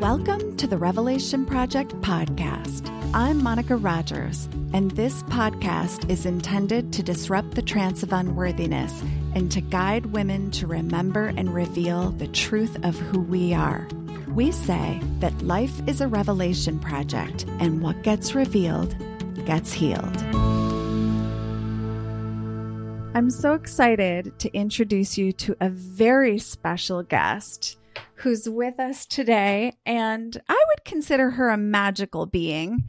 Welcome to the Revelation Project podcast. I'm Monica Rogers, and this podcast is intended to disrupt the trance of unworthiness and to guide women to remember and reveal the truth of who we are. We say that life is a revelation project, and what gets revealed gets healed. I'm so excited to introduce you to a very special guest who's with us today. And I would consider her a magical being,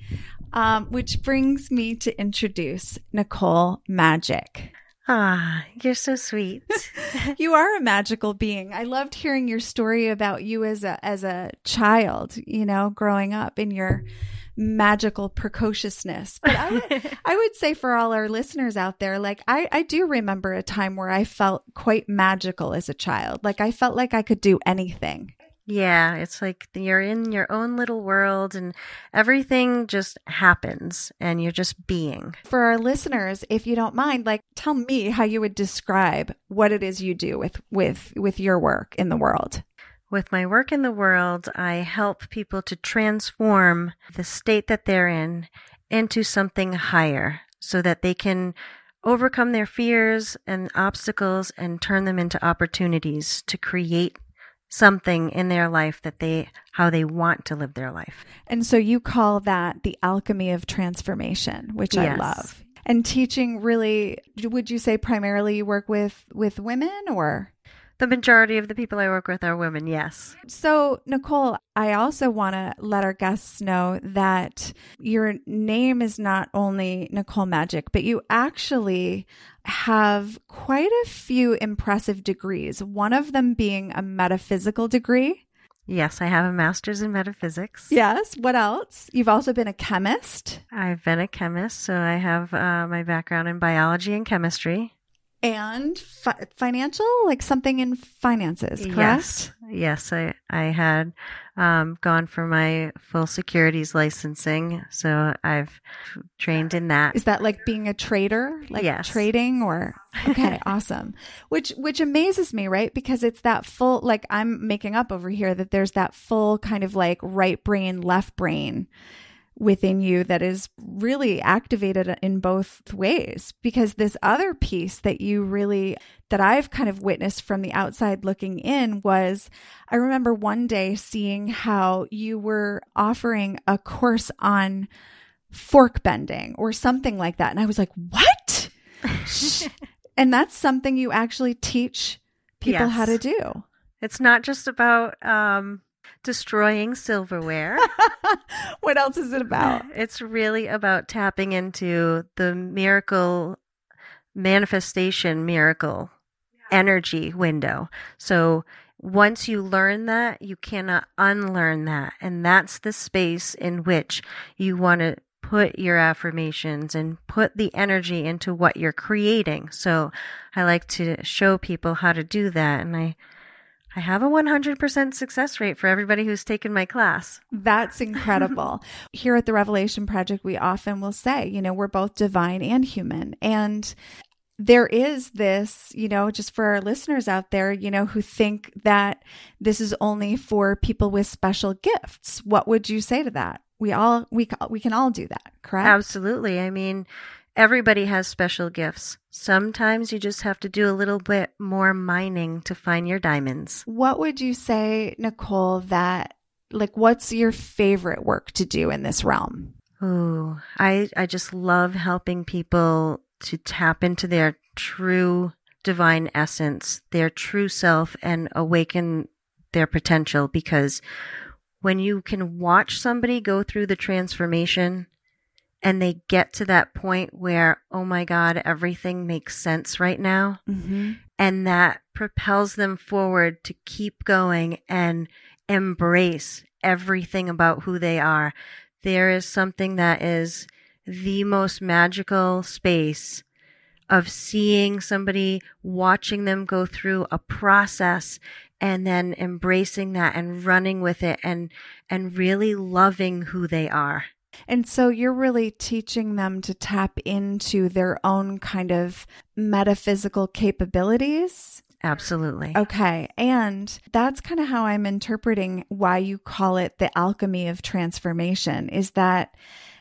um, which brings me to introduce Nicole Majik. Ah, you're so sweet. you are a magical being. I loved hearing your story about you as a as a child, you know, growing up in your magical precociousness. But I would, I would say for all our listeners out there, like I, I do remember a time where I felt quite magical as a child. Like I felt like I could do anything. Yeah, it's like you're in your own little world and everything just happens and you're just being. For our listeners, if you don't mind, like tell me how you would describe what it is you do with with with your work in the world. With my work in the world, I help people to transform the state that they're in into something higher so that they can overcome their fears and obstacles and turn them into opportunities to create something in their life that they how they want to live their life. And so you call that the alchemy of transformation, which yes. I love. And teaching really would you say primarily you work with with women or the majority of the people I work with are women, yes. So, Nicole, I also want to let our guests know that your name is not only Nicole Majik, but you actually have quite a few impressive degrees, one of them being a metaphysical degree. Yes, I have a master's in metaphysics. Yes. What else? You've also been a chemist. I've been a chemist, so I have uh, my background in biology and chemistry and fi- financial, like something in finances, correct? Yes, yes. I I had um, gone for my full securities licensing, so I've trained in that. Is that like being a trader, like yes. trading, or okay, awesome. Which which amazes me, right? Because it's that full. Like I'm making up over here that there's that full kind of like right brain, left brain within you that is really activated in both ways. Because this other piece that you really that I've kind of witnessed from the outside looking in was I remember one day seeing how you were offering a course on fork bending or something like that. And I was like what? And that's something you actually teach people yes. how to do. It's not just about um destroying silverware. what else is it about? It's really about tapping into the miracle manifestation miracle yeah. energy window. So once you learn that, you cannot unlearn that. And that's the space in which you want to put your affirmations and put the energy into what you're creating. So I like to show people how to do that. And I I have a 100% success rate for everybody who's taken my class. That's incredible. Here at the Revelation Project, we often will say, you know, we're both divine and human. And there is this, you know, just for our listeners out there, you know, who think that this is only for people with special gifts. What would you say to that? We all we we can all do that, correct? Absolutely. I mean, Everybody has special gifts. Sometimes you just have to do a little bit more mining to find your diamonds. What would you say, Nicole, that like what's your favorite work to do in this realm? Oh, I I just love helping people to tap into their true divine essence, their true self and awaken their potential because when you can watch somebody go through the transformation and they get to that point where, oh my God, everything makes sense right now. Mm-hmm. And that propels them forward to keep going and embrace everything about who they are. There is something that is the most magical space of seeing somebody, watching them go through a process and then embracing that and running with it and, and really loving who they are. And so you're really teaching them to tap into their own kind of metaphysical capabilities. Absolutely. Okay. And that's kind of how I'm interpreting why you call it the alchemy of transformation is that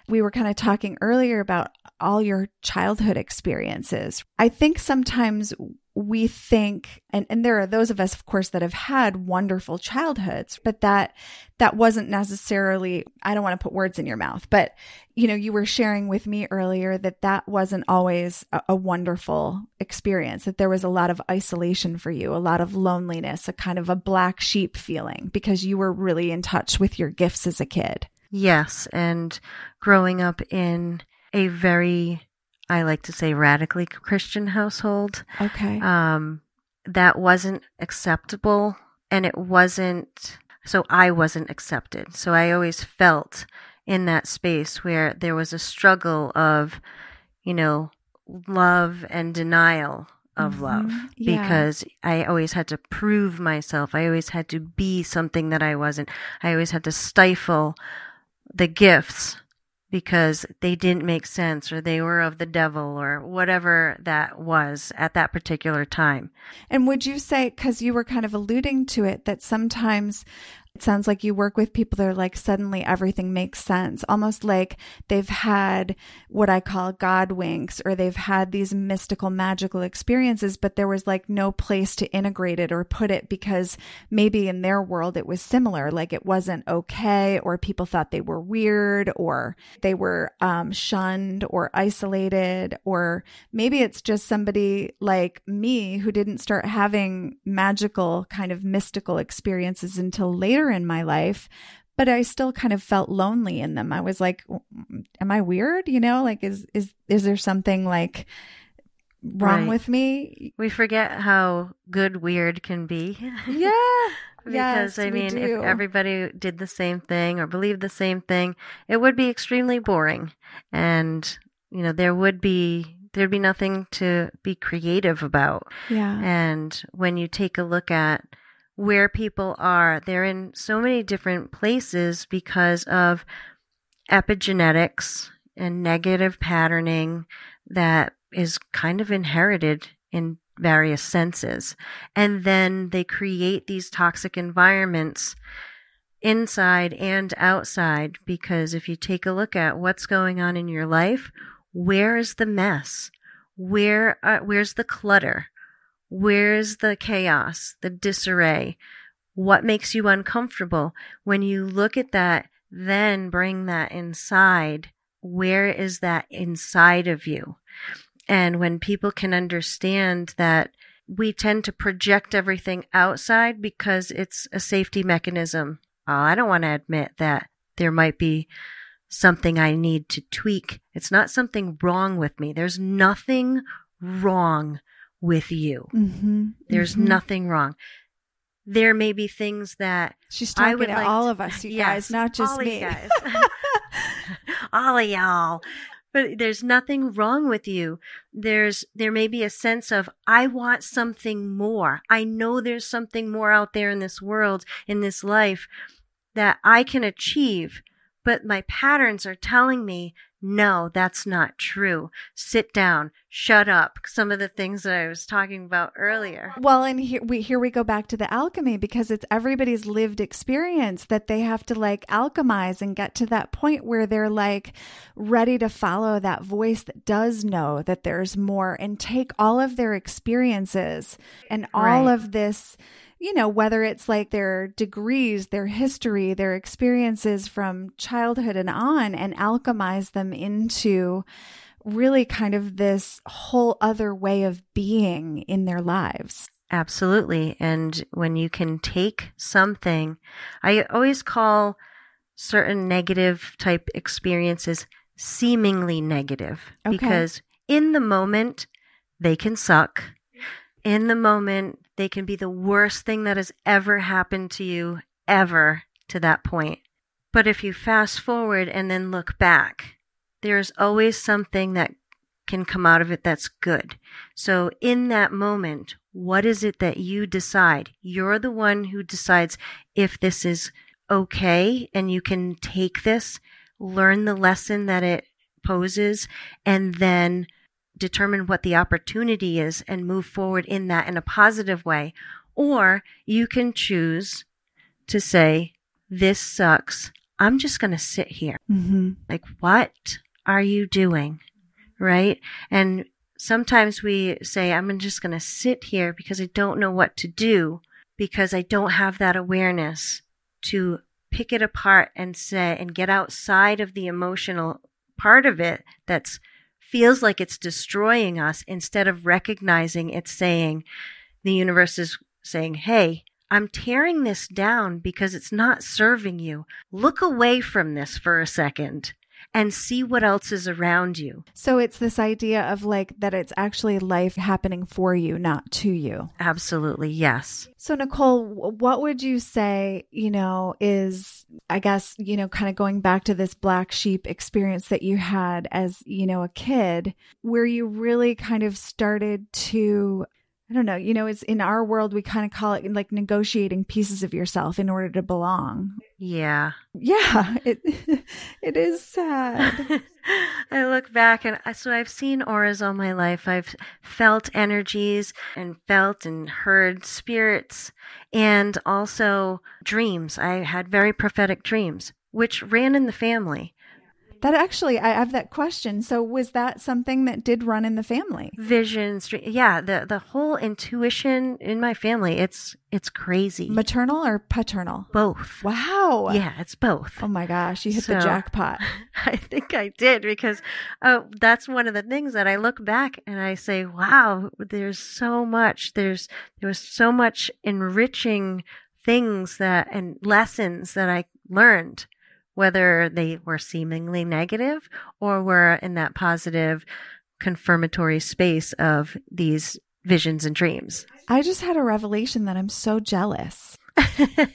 we were kind of talking earlier about all your childhood experiences. I think sometimes we think and, and there are those of us of course that have had wonderful childhoods but that that wasn't necessarily i don't want to put words in your mouth but you know you were sharing with me earlier that that wasn't always a, a wonderful experience that there was a lot of isolation for you a lot of loneliness a kind of a black sheep feeling because you were really in touch with your gifts as a kid. Yes and growing up in a very I like to say radically Christian household. Okay. Um, that wasn't acceptable and it wasn't, so I wasn't accepted. So I always felt in that space where there was a struggle of, you know, love and denial of mm-hmm. love yeah. because I always had to prove myself. I always had to be something that I wasn't. I always had to stifle the gifts because they didn't make sense or they were of the devil or whatever that was at that particular time. And would you say, because you were kind of alluding to it, that sometimes it sounds like you work with people that are like suddenly everything makes sense, almost like they've had what I call God winks or they've had these mystical, magical experiences, but there was like no place to integrate it or put it because maybe in their world it was similar, like it wasn't okay or people thought they were weird or they were um, shunned or isolated, or maybe it's just somebody like me who didn't start having magical kind of mystical experiences until later later in my life, but I still kind of felt lonely in them. I was like, am I weird? You know, like is is is there something like wrong right. with me? We forget how good weird can be. Yeah. because yes, I mean, if everybody did the same thing or believed the same thing, it would be extremely boring. And, you know, there would be there'd be nothing to be creative about. Yeah. And when you take a look at where people are. They're in so many different places because of epigenetics and negative patterning that is kind of inherited in various senses. And then they create these toxic environments inside and outside because if you take a look at what's going on in your life, where is the mess? Where uh, where's the clutter? Where's the chaos, the disarray? What makes you uncomfortable? When you look at that, then bring that inside. Where is that inside of you? And when people can understand that we tend to project everything outside because it's a safety mechanism. Oh, I don't want to admit that there might be something I need to tweak. It's not something wrong with me. There's nothing wrong with you. Mm-hmm. There's mm-hmm. nothing wrong. There may be things that she's talking I would to like all to, of us, you yes, guys, not just all me. Guys. all of y'all. But there's nothing wrong with you. There's there may be a sense of I want something more. I know there's something more out there in this world, in this life that I can achieve, but my patterns are telling me no, that's not true. Sit down, shut up. Some of the things that I was talking about earlier. Well, and here we here we go back to the alchemy because it's everybody's lived experience that they have to like alchemize and get to that point where they're like ready to follow that voice that does know that there's more and take all of their experiences and all right. of this you know, whether it's like their degrees, their history, their experiences from childhood and on, and alchemize them into really kind of this whole other way of being in their lives. Absolutely. And when you can take something, I always call certain negative type experiences seemingly negative okay. because in the moment they can suck. In the moment they can be the worst thing that has ever happened to you, ever to that point. But if you fast forward and then look back, there's always something that can come out of it that's good. So in that moment, what is it that you decide? You're the one who decides if this is okay and you can take this, learn the lesson that it poses, and then determine what the opportunity is and move forward in that in a positive way. Or you can choose to say, This sucks. I'm just going to sit here. Mm-hmm. Like, what are you doing? Right. And sometimes we say, I'm just going to sit here because I don't know what to do because I don't have that awareness to pick it apart and say, and get outside of the emotional part of it that's feels like it's destroying us instead of recognizing it's saying, the universe is saying, Hey, I'm tearing this down because it's not serving you. Look away from this for a second and see what else is around you. So it's this idea of like that it's actually life happening for you, not to you. Absolutely, yes. So, Nicole, what would you say, you know, is, I guess, you know, kind of going back to this black sheep experience that you had as, you know, a kid, where you really kind of started to I don't know, you know, it's in our world, we kind of call it like negotiating pieces of yourself in order to belong. Yeah. Yeah. It, it is sad. I look back and uh, so I've seen auras all my life. I've felt energies and felt and heard spirits and also dreams. I had very prophetic dreams, which ran in the family. That actually, I have that question. So, was that something that did run in the family? Visions, yeah. The the whole intuition in my family, it's it's crazy. Maternal or paternal? Both. Wow. Yeah, it's both. Oh my gosh, you hit so, the jackpot. I think I did because oh, that's one of the things that I look back and I say, wow, there's so much. There's there was so much enriching things that and lessons that I learned whether they were seemingly negative or were in that positive confirmatory space of these visions and dreams. I just had a revelation that I'm so jealous.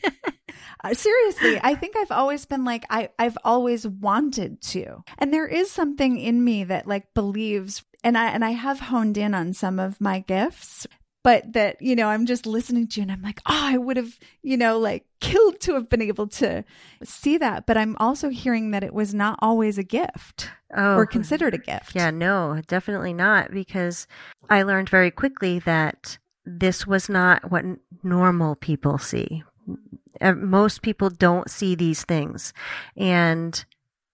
Uh, seriously, I think I've always been like I I've always wanted to. And there is something in me that like believes and I and I have honed in on some of my gifts but that, you know, I'm just listening to you and I'm like, oh, I would have, you know, like killed to have been able to see that. But I'm also hearing that it was not always a gift oh, or considered a gift. Yeah, no, definitely not. Because I learned very quickly that this was not what normal people see. Most people don't see these things. And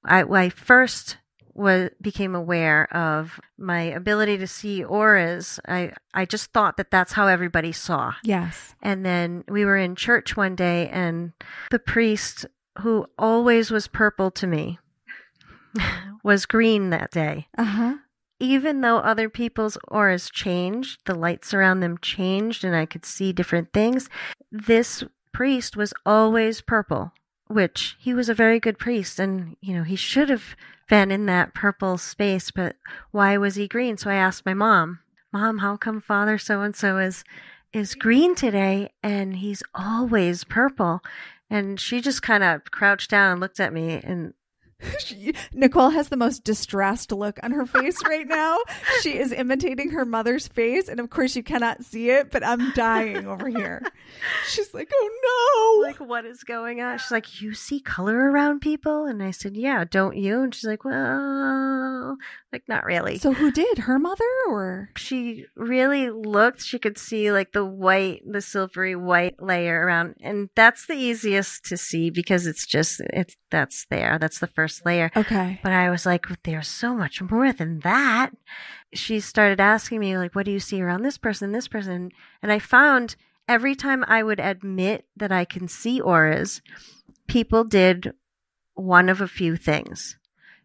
I, I first was became aware of my ability to see auras i i just thought that that's how everybody saw. Yes. And then we were in church one day and the priest who always was purple to me was green that day. Uh-huh. Even though other people's auras changed the lights around them changed and i could see different things this priest was always purple which he was a very good priest and you know he should have been in that purple space, but why was he green? So I asked my mom, Mom, how come Father so and so is is green today and he's always purple? And she just kind of crouched down and looked at me and she, Nicole has the most distressed look on her face right now. She is imitating her mother's face, and of course, you cannot see it, but I'm dying over here. She's like, "Oh no!" Like, what is going on? She's like, "You see color around people?" And I said, "Yeah, don't you?" And she's like, "Well, like not really." So, who did? Her mother, or she really looked? She could see like the white, the silvery white layer around, and that's the easiest to see because it's just it's that's there. That's the first first layer. Okay. But I was like, there's so much more than that. She started asking me, like, what do you see around this person, this person? And I found every time I would admit that I can see auras, people did one of a few things.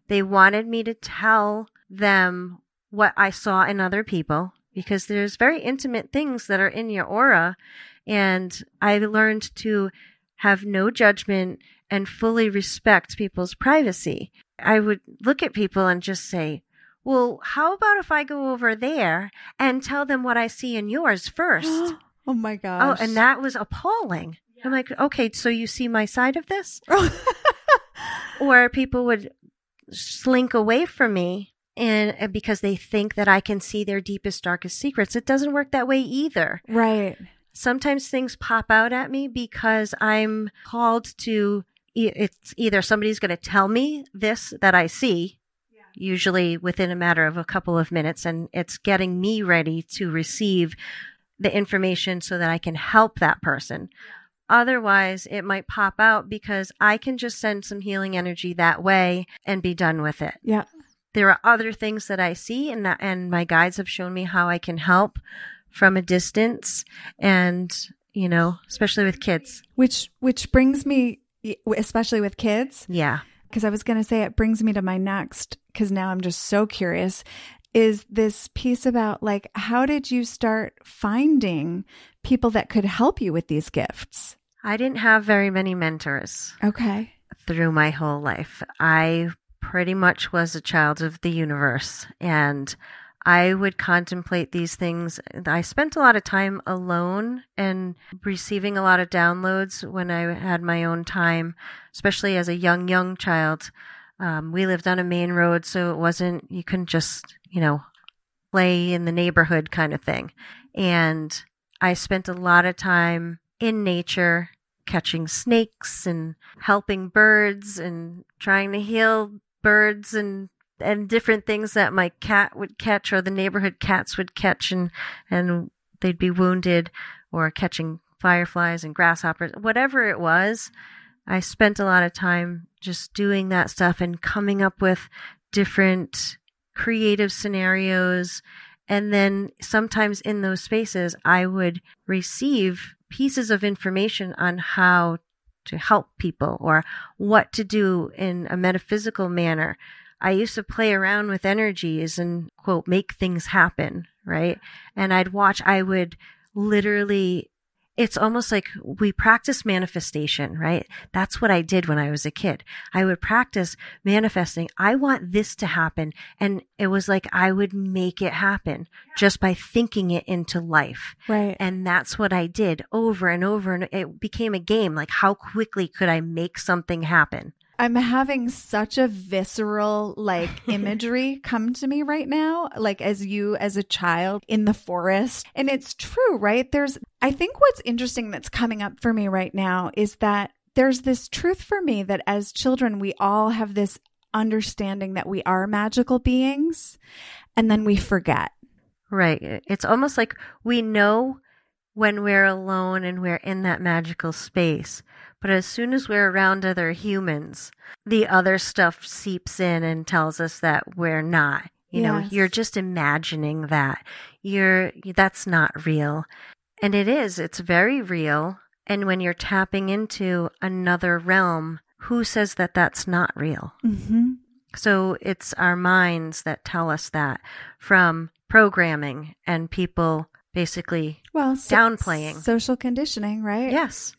They wanted me to tell them what I saw in other people because there's very intimate things that are in your aura. And I learned to have no judgment and fully respect people's privacy. I would look at people and just say, well, how about if I go over there and tell them what I see in yours first? oh my gosh. Oh, and that was appalling. Yeah. I'm like, okay, so you see my side of this? or people would slink away from me and uh, because they think that I can see their deepest darkest secrets. It doesn't work that way either. Right. Sometimes things pop out at me because I'm called to it's either somebody's going to tell me this that I see, usually within a matter of a couple of minutes, and it's getting me ready to receive the information so that I can help that person. Otherwise, it might pop out because I can just send some healing energy that way and be done with it. Yeah. There are other things that I see and that, and my guides have shown me how I can help from a distance and, you know, especially with kids. Which which brings me especially with kids. Yeah. Because I was going to say it brings me to my next cuz now I'm just so curious is this piece about like how did you start finding people that could help you with these gifts? I didn't have very many mentors. Okay. Through my whole life. I pretty much was a child of the universe and I would contemplate these things. I spent a lot of time alone and receiving a lot of downloads when I had my own time, especially as a young, young child. Um, we lived on a main road, so it wasn't, you couldn't just, you know, play in the neighborhood kind of thing. And I spent a lot of time in nature, catching snakes and helping birds and trying to heal birds and and different things that my cat would catch or the neighborhood cats would catch and and they'd be wounded or catching fireflies and grasshoppers whatever it was i spent a lot of time just doing that stuff and coming up with different creative scenarios and then sometimes in those spaces i would receive pieces of information on how to help people or what to do in a metaphysical manner. I used to play around with energies and quote, make things happen, right? And I'd watch, I would literally it's almost like we practice manifestation, right? That's what I did when I was a kid. I would practice manifesting. I want this to happen. And it was like I would make it happen just by thinking it into life. Right. And that's what I did over and over. And it became a game. Like, how quickly could I make something happen? I'm having such a visceral like imagery come to me right now, like as you as a child in the forest. And it's true, right? There's, I think what's interesting that's coming up for me right now is that there's this truth for me that as children, we all have this understanding that we are magical beings and then we forget. Right. It's almost like we know when we're alone and we're in that magical space. But as soon as we're around other humans, the other stuff seeps in and tells us that we're not. You yes. know, you're just imagining that. You're that's not real. And it is. It's very real. And when you're tapping into another realm, who says that that's not real? Mm-hmm. So it's our minds that tell us that from programming and people basically well so downplaying social conditioning, right? Yes.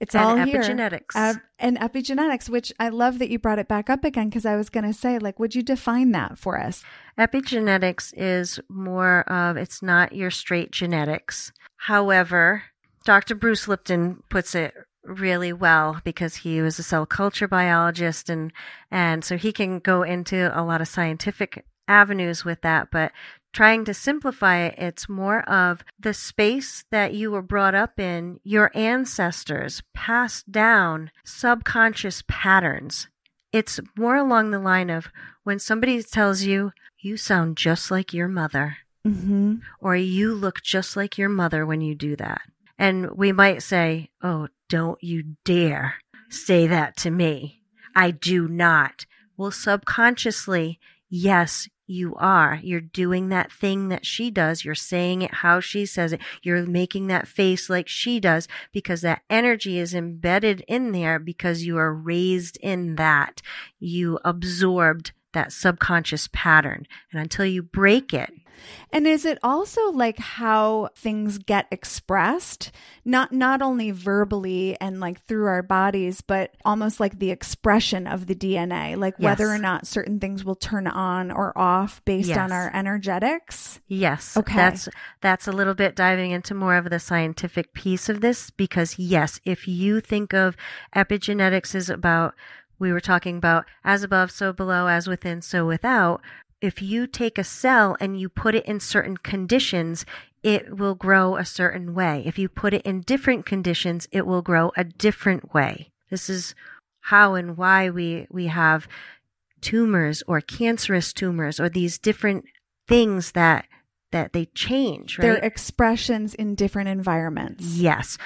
It's and all epigenetics. Here. and epigenetics, which I love that you brought it back up again because I was going to say, like, would you define that for us? Epigenetics is more of it's not your straight genetics. However, Dr. Bruce Lipton puts it really well because he was a cell culture biologist and and so he can go into a lot of scientific avenues with that but trying to simplify it, it's more of the space that you were brought up in, your ancestors passed down subconscious patterns. It's more along the line of when somebody tells you, you sound just like your mother, mm-hmm. or you look just like your mother when you do that. And we might say, oh, don't you dare say that to me. I do not. Well, subconsciously, yes, you are. You're doing that thing that she does. You're saying it how she says it. You're making that face like she does because that energy is embedded in there because you are raised in that. You absorbed that subconscious pattern. And until you break it, and is it also like how things get expressed, not not only verbally and like through our bodies, but almost like the expression of the DNA, like yes. whether or not certain things will turn on or off based yes. on our energetics? Yes. Okay. That's that's a little bit diving into more of the scientific piece of this because yes, if you think of epigenetics is about we were talking about as above, so below, as within, so without if you take a cell and you put it in certain conditions, it will grow a certain way. If you put it in different conditions, it will grow a different way. This is how and why we, we have tumors or cancerous tumors or these different things that that they change, right? Their expressions in different environments. Yes.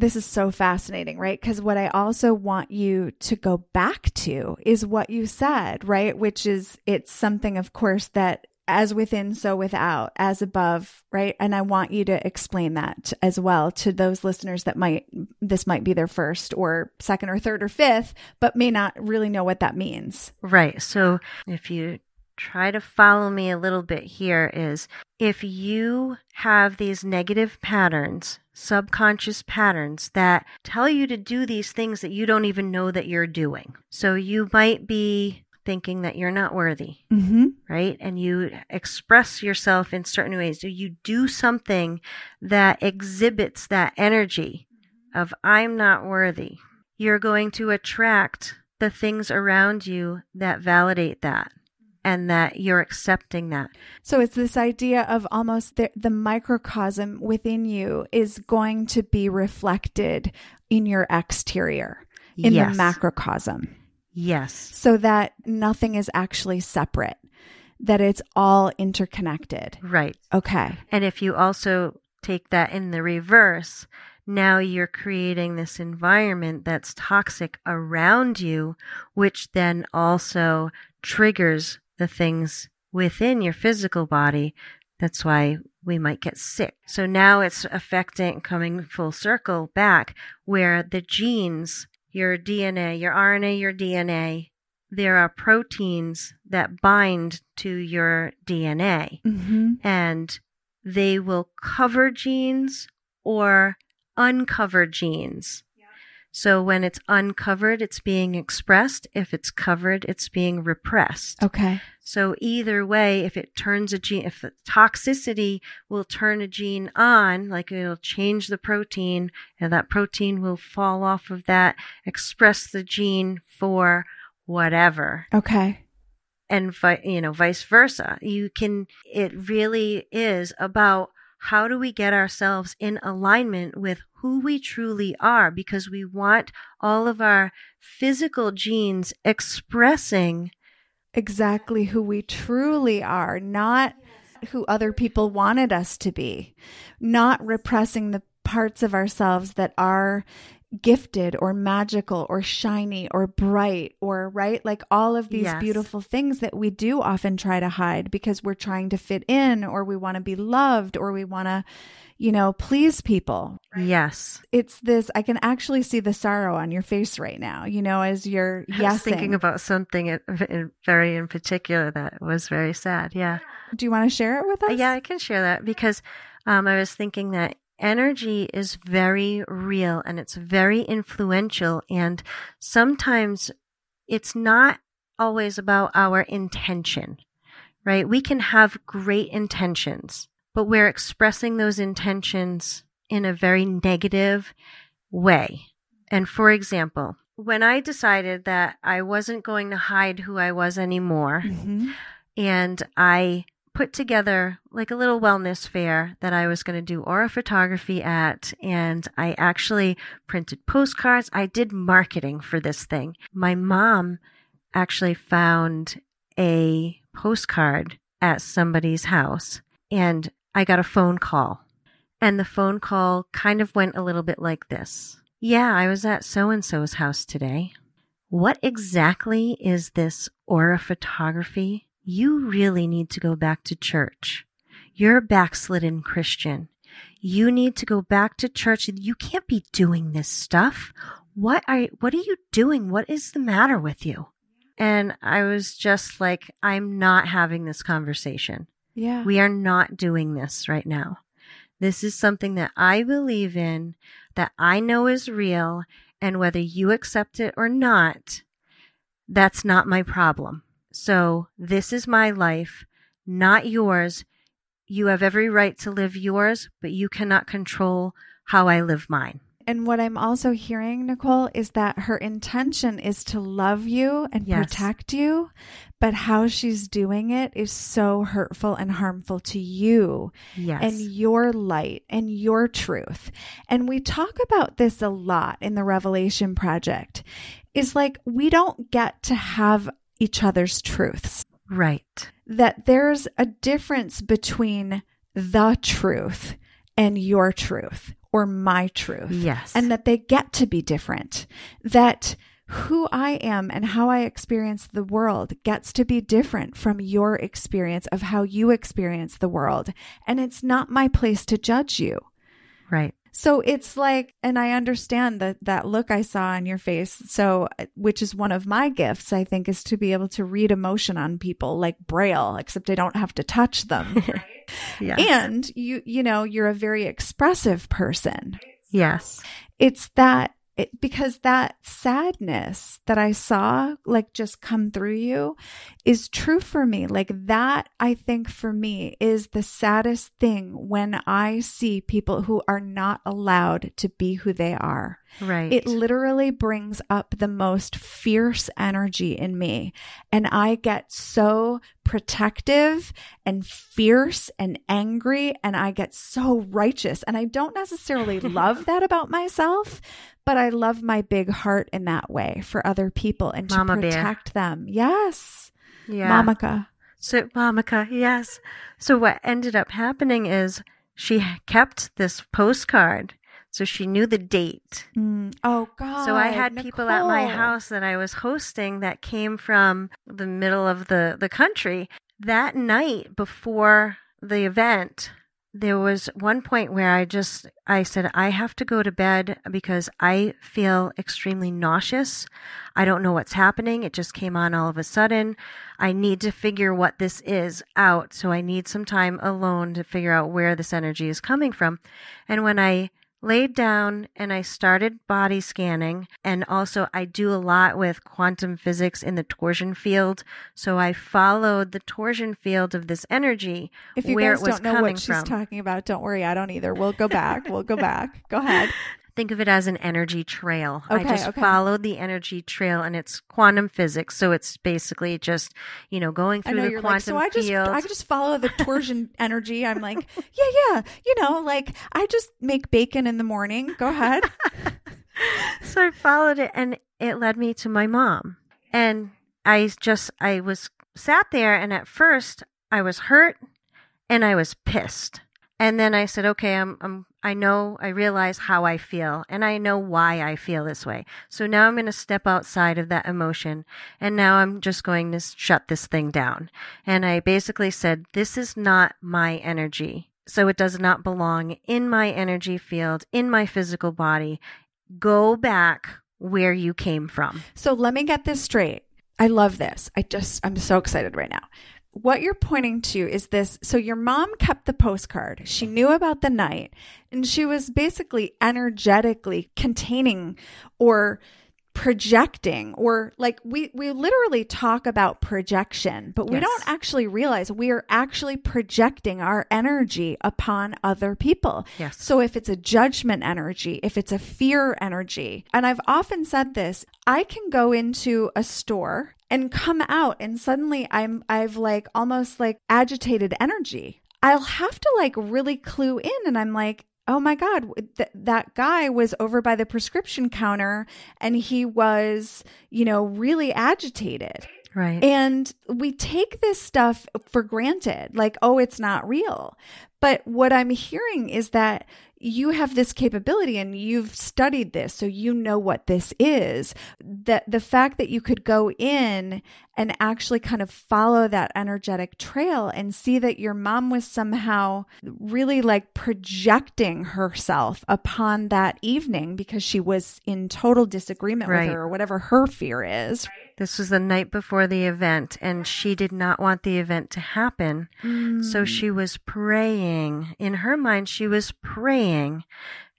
This is so fascinating, right? Because what I also want you to go back to is what you said, right? Which is it's something, of course, that as within, so without, as above, right? And I want you to explain that as well to those listeners that might, this might be their first or second or third or fifth, but may not really know what that means. Right. So if you try to follow me a little bit here is if you have these negative patterns, subconscious patterns that tell you to do these things that you don't even know that you're doing. So you might be thinking that you're not worthy, mm-hmm. right? And you express yourself in certain ways. So you do something that exhibits that energy of I'm not worthy. You're going to attract the things around you that validate that and that you're accepting that. So it's this idea of almost the, the, microcosm within you is going to be reflected in your exterior, in yes. the macrocosm. Yes. So that nothing is actually separate, that it's all interconnected. Right. Okay. And if you also take that in the reverse, now you're creating this environment that's toxic around you, which then also triggers the things within your physical body. That's why we might get sick. So now it's affecting, coming full circle back, where the genes your DNA, your RNA, your DNA, there are proteins that bind to your DNA mm-hmm. and they will cover genes or uncover genes. So when it's uncovered, it's being expressed. If it's covered, it's being repressed. Okay. So either way, if it turns a gene, if the toxicity will turn a gene on, like it'll change the protein and that protein will fall off of that, express the gene for whatever. Okay. And, you know, vice versa. You can, it really is about how do we get ourselves in alignment with who we truly are? Because we want all of our physical genes expressing exactly who we truly are, not who other people wanted us to be, not repressing the parts of ourselves that are gifted or magical or shiny or bright or right? Like all of these yes. beautiful things that we do often try to hide because we're trying to fit in or we want to be loved or we want to you know please people right? yes. It's this i can actually see the sorrow on your face right now you know as you're yes thinking about something in, in, very in particular that was very sad yeah. Do you want to share it with us yeah i can share that because um, i was thinking that energy is very real and it's very influential. And sometimes it's not always about our intention, right? We can have great intentions, but we're expressing those intentions in a very negative way. And for example, when I decided that I wasn't going to hide who I was anymore, mm-hmm. and I put together like a little wellness fair that I was going to do aura photography at. And I actually printed postcards. I did marketing for this thing. My mom actually found a postcard at somebody's house and I got a phone call. And the phone call kind of went a little bit like this. Yeah, I was at so and so's house today. What exactly is this aura photography? You really need to go back to church. You're a backslidden Christian. You need to go back to church. You can't be doing this stuff. What are what are you doing? What is the matter with you? And I was just like, I'm not having this conversation. Yeah. We are not doing this right now. This is something that I believe in, that I know is real, and whether you accept it or not, that's not my problem. So this is my life, not yours. You have every right to live yours, but you cannot control how I live mine. And what I'm also hearing, Nicole, is that her intention is to love you and yes. protect you, but how she's doing it is so hurtful and harmful to you yes. and your light and your truth. And we talk about this a lot in the Revelation Project. Is like we don't get to have each other's truths. Right. That there's a difference between the truth and your truth or my truth. Yes. And that they get to be different. That who I am and how I experience the world gets to be different from your experience of how you experience the world. And it's not my place to judge you. Right. So it's like, and I understand that that look I saw on your face. So, uh, which is one of my gifts, I think, is to be able to read emotion on people like Braille, except I don't have to touch them. yeah. And you, you know, you're a very expressive person. Yes. It's that it, because that sadness that I saw like just come through you is true for me. Like that, I think for me is the saddest thing when I see people who are not allowed to be who they are. Right. It literally brings up the most fierce energy in me. And I get so protective and fierce and angry, and I get so righteous. And I don't necessarily love that about myself, but I love my big heart in that way for other people and Mama to bear. protect them. Yes. yeah. Mamaka. So, Mamaka, yes. So, what ended up happening is she kept this postcard. So, she knew the date. Mm. Oh, God. So, I had people at my house that I was hosting that came from the middle of the, the country. That night before the event, there was one point where I just I said I have to go to bed because I feel extremely nauseous. I don't know what's happening. It just came on all of a sudden. I need to figure what this is out. So I need some time alone to figure out where this energy is coming from. And when I laid down and I started body scanning. And also, I do a lot with quantum physics in the torsion field. So I followed the torsion field of this energy If you where guys it was don't know coming what she's from. talking about, don't worry. I don't either. We'll go back. We'll go back. Go ahead. Think of it as an energy trail. Okay, I just okay. followed the energy trail and it's quantum physics. So it's basically just, you know, going through the you're like, quantum so I just field. I just follow the torsion energy. I'm like, yeah, yeah, you know, like I just make bacon in the morning. Go ahead. so I followed it and it led me to my mom. And I just, I was sat there and at first I was hurt and I was pissed. And then I said, okay, I'm, I'm, I know, I realize how I feel and I know why I feel this way. So now I'm going to step outside of that emotion and now I'm just going to shut this thing down. And I basically said, this is not my energy. So it does not belong in my energy field, in my physical body. Go back where you came from. So let me get this straight. I love this. I just, I'm so excited right now. What you're pointing to is this. So your mom kept the postcard. She knew about the night and she was basically energetically containing or projecting or like we we literally talk about projection but we Yes. don't actually realize we are actually projecting our energy upon other people Yes. so if it's a judgment energy, if it's a fear energy, and I've often said this, I can go into a store and come out and suddenly I'm I've like almost like agitated energy. I'll have to like really clue in and I'm like Oh my God, th- that guy was over by the prescription counter and he was, you know, really agitated. Right. And we take this stuff for granted, like, oh, it's not real. But what I'm hearing is that you have this capability and you've studied this, so you know what this is. That the fact that you could go in and actually kind of follow that energetic trail and see that your mom was somehow really like projecting herself upon that evening because she was in total disagreement Right. with her or whatever her fear is. This was the night before the event, and she did not want the event to happen. So mm. she was praying. In her mind, she was praying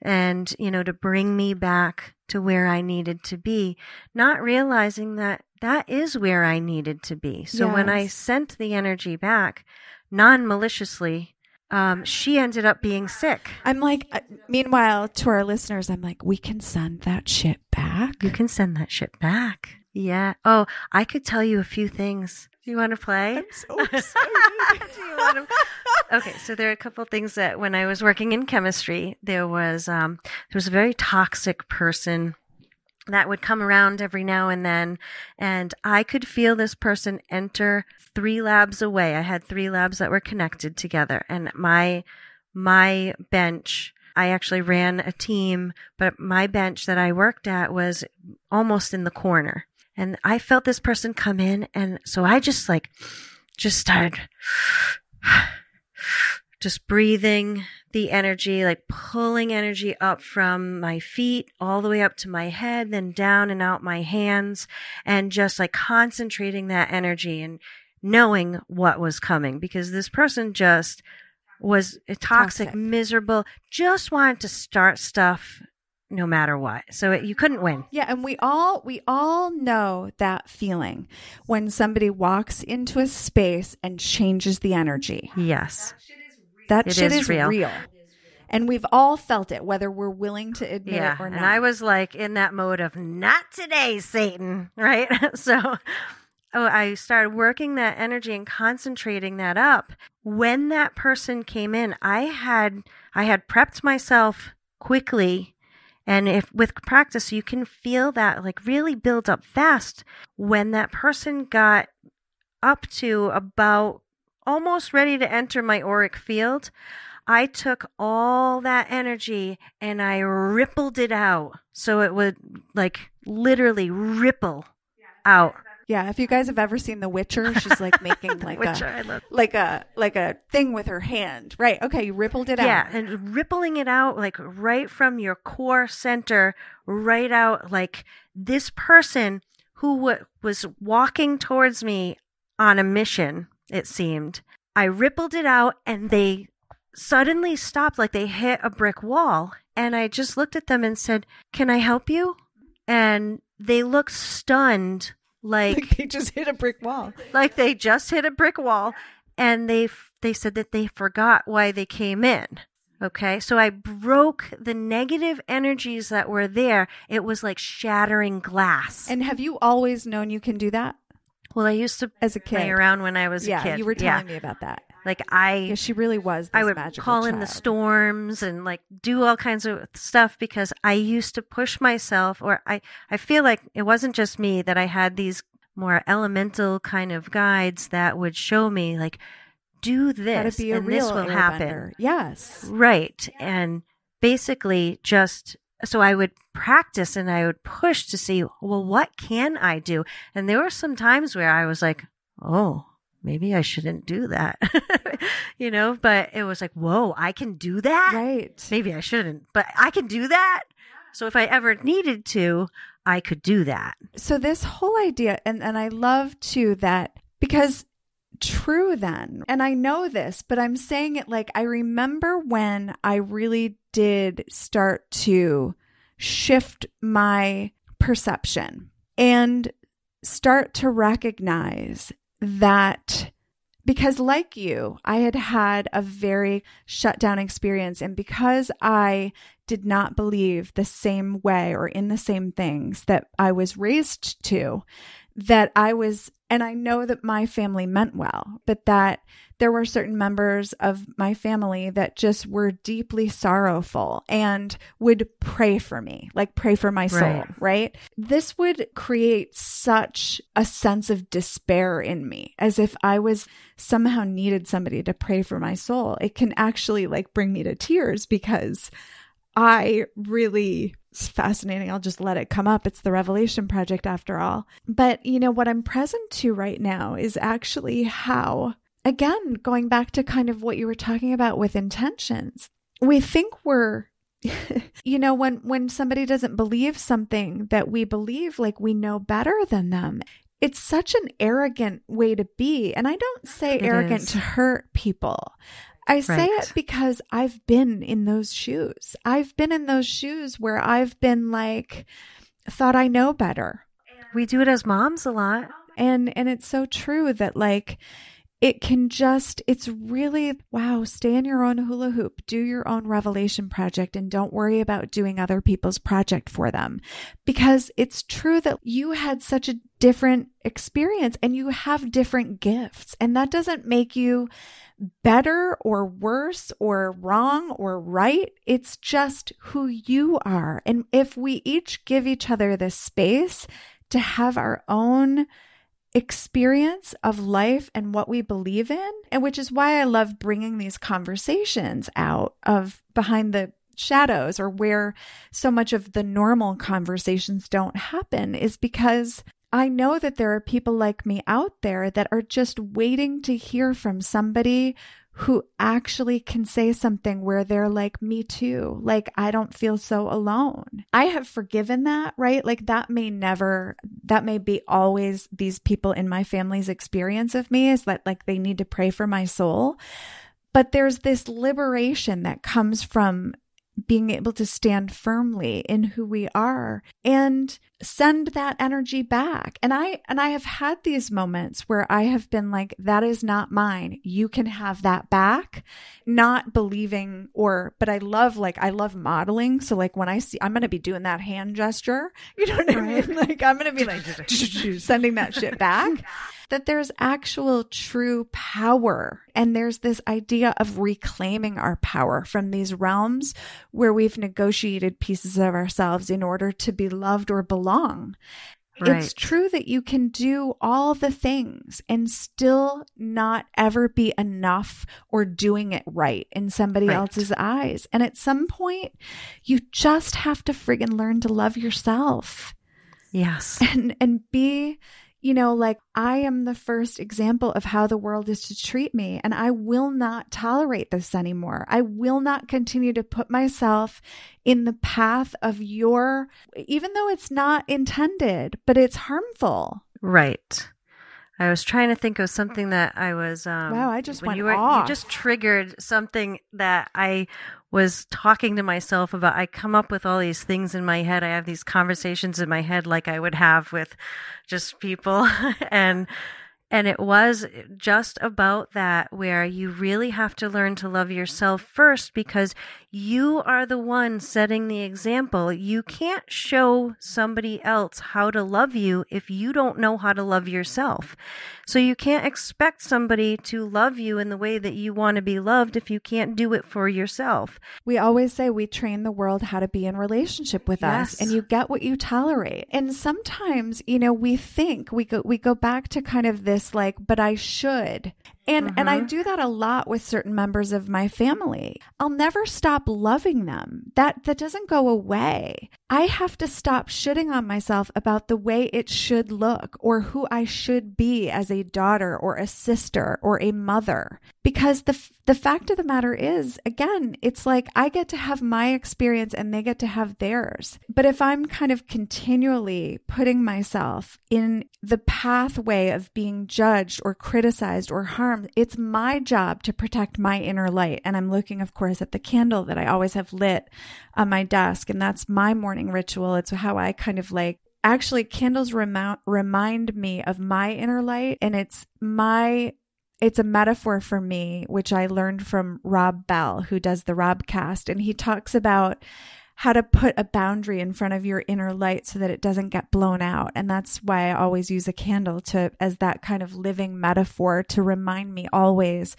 and, you know, to bring me back to where I needed to be, not realizing that that is where I needed to be. So when I sent the energy back non maliciously, um, she ended up being sick. I'm like, uh, meanwhile, to our listeners, I'm like, we can send that shit back. You can send that shit back. Yeah. Oh, I could tell you a few things. Do you want to play? so Do you want to- okay, so there are a couple things that when I was working in chemistry, there was um, there was a very toxic person that would come around every now and then. And I could feel this person enter three labs away. I had three labs that were connected together and my, my bench, I actually ran a team, but my bench that I worked at was almost in the corner. And I felt this person come in. And so I just like, just started just breathing the energy, like pulling energy up from my feet all the way up to my head, then down and out my hands, and just like concentrating that energy and knowing what was coming because this person just was toxic, toxic. miserable, just wanted to start stuff no matter what. So it, you couldn't win. Yeah, and we all we all know that feeling when somebody walks into a space and changes the energy. Yes. That it shit is, is real. real. And we've all felt it, whether we're willing to admit yeah, it or not. And I was like in that mode of not today, Satan, right? so oh, I started working that energy and concentrating that up. When that person came in, I had I had prepped myself quickly and if with practice you can feel that like really build up fast when that person got up to about almost ready to enter my auric field, I took all that energy and I rippled it out. So it would like literally ripple out. Yeah, if you guys have ever seen The Witcher, she's like making like Witcher, a like a like a thing with her hand. Right. Okay, you rippled it out. Yeah, and rippling it out like right from your core center, right out like this person who w- was walking towards me on a mission it seemed. I rippled it out and they suddenly stopped like they hit a brick wall. And I just looked at them and said, Can I help you? And they looked stunned, like, like they just hit a brick wall. Like they just hit a brick wall. And they, they said that they forgot why they came in. Okay. So I broke the negative energies that were there. It was like shattering glass. And have you always known you can do that? Well, I used to as a kid play around when I was yeah, a kid. You were telling yeah. me about that. Like I, yeah, she really was. I would call child. in the storms and like do all kinds of stuff because I used to push myself, or I, I feel like it wasn't just me that I had these more elemental kind of guides that would show me like, do this and this will happen. Yes, right, and basically just so I would practice and I would push to see, well, what can I do? And there were some times where I was like, oh, maybe I shouldn't do that, you know, but it was like, whoa, I can do that. Right. Maybe I shouldn't, but I can do that. So if I ever needed to, I could do that. So this whole idea, and, and I love too that because true then. And I know this, but I'm saying it like I remember when I really did start to shift my perception and start to recognize that because like you i had had a very shut down experience. And because i did not believe the same way or in the same things that i was raised to that i was and I know that my family meant well, but that there were certain members of my family that just were deeply sorrowful and would pray for me, like pray for my soul, right? right? This would create such a sense of despair in me as if I was somehow needed somebody to pray for my soul. It can actually like bring me to tears because I really it's fascinating. I'll just let it come up. It's the Revelation Project after all. But, you know, what I'm present to right now is actually how, again, going back to kind of what you were talking about with intentions, we think we're you know when when somebody doesn't believe something that we believe like we know better than them it's such an arrogant way to be and i don't say it arrogant is. to hurt people I say right. it because I've been in those shoes. I've been in those shoes where I've been like, thought I know better. We do it as moms a lot. And, and it's so true that like, it can just, it's really, wow, stay in your own hula hoop, do your own revelation project, and don't worry about doing other people's project for them. Because it's true that you had such a different experience and you have different gifts. And that doesn't make you better or worse or wrong or right. It's just who you are. And if we each give each other this space to have our own experience of life and what we believe in, and which is why I love bringing these conversations out of behind the shadows or where so much of the normal conversations don't happen is because I know that there are people like me out there that are just waiting to hear from somebody who actually can say something where they're like, me too. Like, I don't feel so alone. I have forgiven that, right? Like, that may never, that may be always these people in my family's experience of me is that like they need to pray for my soul. But there's this liberation that comes from being able to stand firmly in who we are and send that energy back. And I and I have had these moments where I have been like that is not mine. You can have that back. Not believing or but I love like I love modeling. So like when I see I'm going to be doing that hand gesture, you know what right. I mean? Like I'm going to be like sending that shit back that there's actual true power. And there's this idea of reclaiming our power from these realms where we've negotiated pieces of ourselves in order to be loved or belong. Right. It's true that you can do all the things and still not ever be enough or doing it right in somebody right. else's eyes. And at some point, you just have to friggin' learn to love yourself. Yes. And and be you know, like I am the first example of how the world is to treat me, and I will not tolerate this anymore. I will not continue to put myself in the path of your, even though it's not intended, but it's harmful. Right. I was trying to think of something that I was. Um, wow, I just went you were, off. You just triggered something that I was talking to myself about. I come up with all these things in my head. I have these conversations in my head like I would have with just people, and and it was just about that, where you really have to learn to love yourself first because you are the one setting the example. You can't show somebody else how to love you if you don't know how to love yourself. So you can't expect somebody to love you in the way that you want to be loved if you can't do it for yourself. We always say we train the world how to be in relationship with yes. us and you get what you tolerate. And sometimes, you know, we think we go we go back to kind of this like but I should. And mm-hmm. and I mm-hmm. do that a lot with certain members of my family. I'll never stop loving them. That that doesn't go away. I have to stop shitting on myself about the way it should look or who I should be as a daughter or a sister or a mother. Because the the fact of the matter is again, it's like I get to have my experience and they get to have theirs. But if I'm kind of continually putting myself in the pathway of being judged or criticized or harmed harm. It's my job to protect my inner light. And I'm looking, of course, at the candle that I always have lit on my desk. And that's my morning ritual. It's how I kind of like actually candles remind remind me of my inner light. And it's my it's a metaphor for me, which I learned from Rob Bell, who does the Robcast. And he talks about how to put a boundary in front of your inner light so that it doesn't get blown out. And that's why I always use a candle to as that kind of living metaphor to remind me always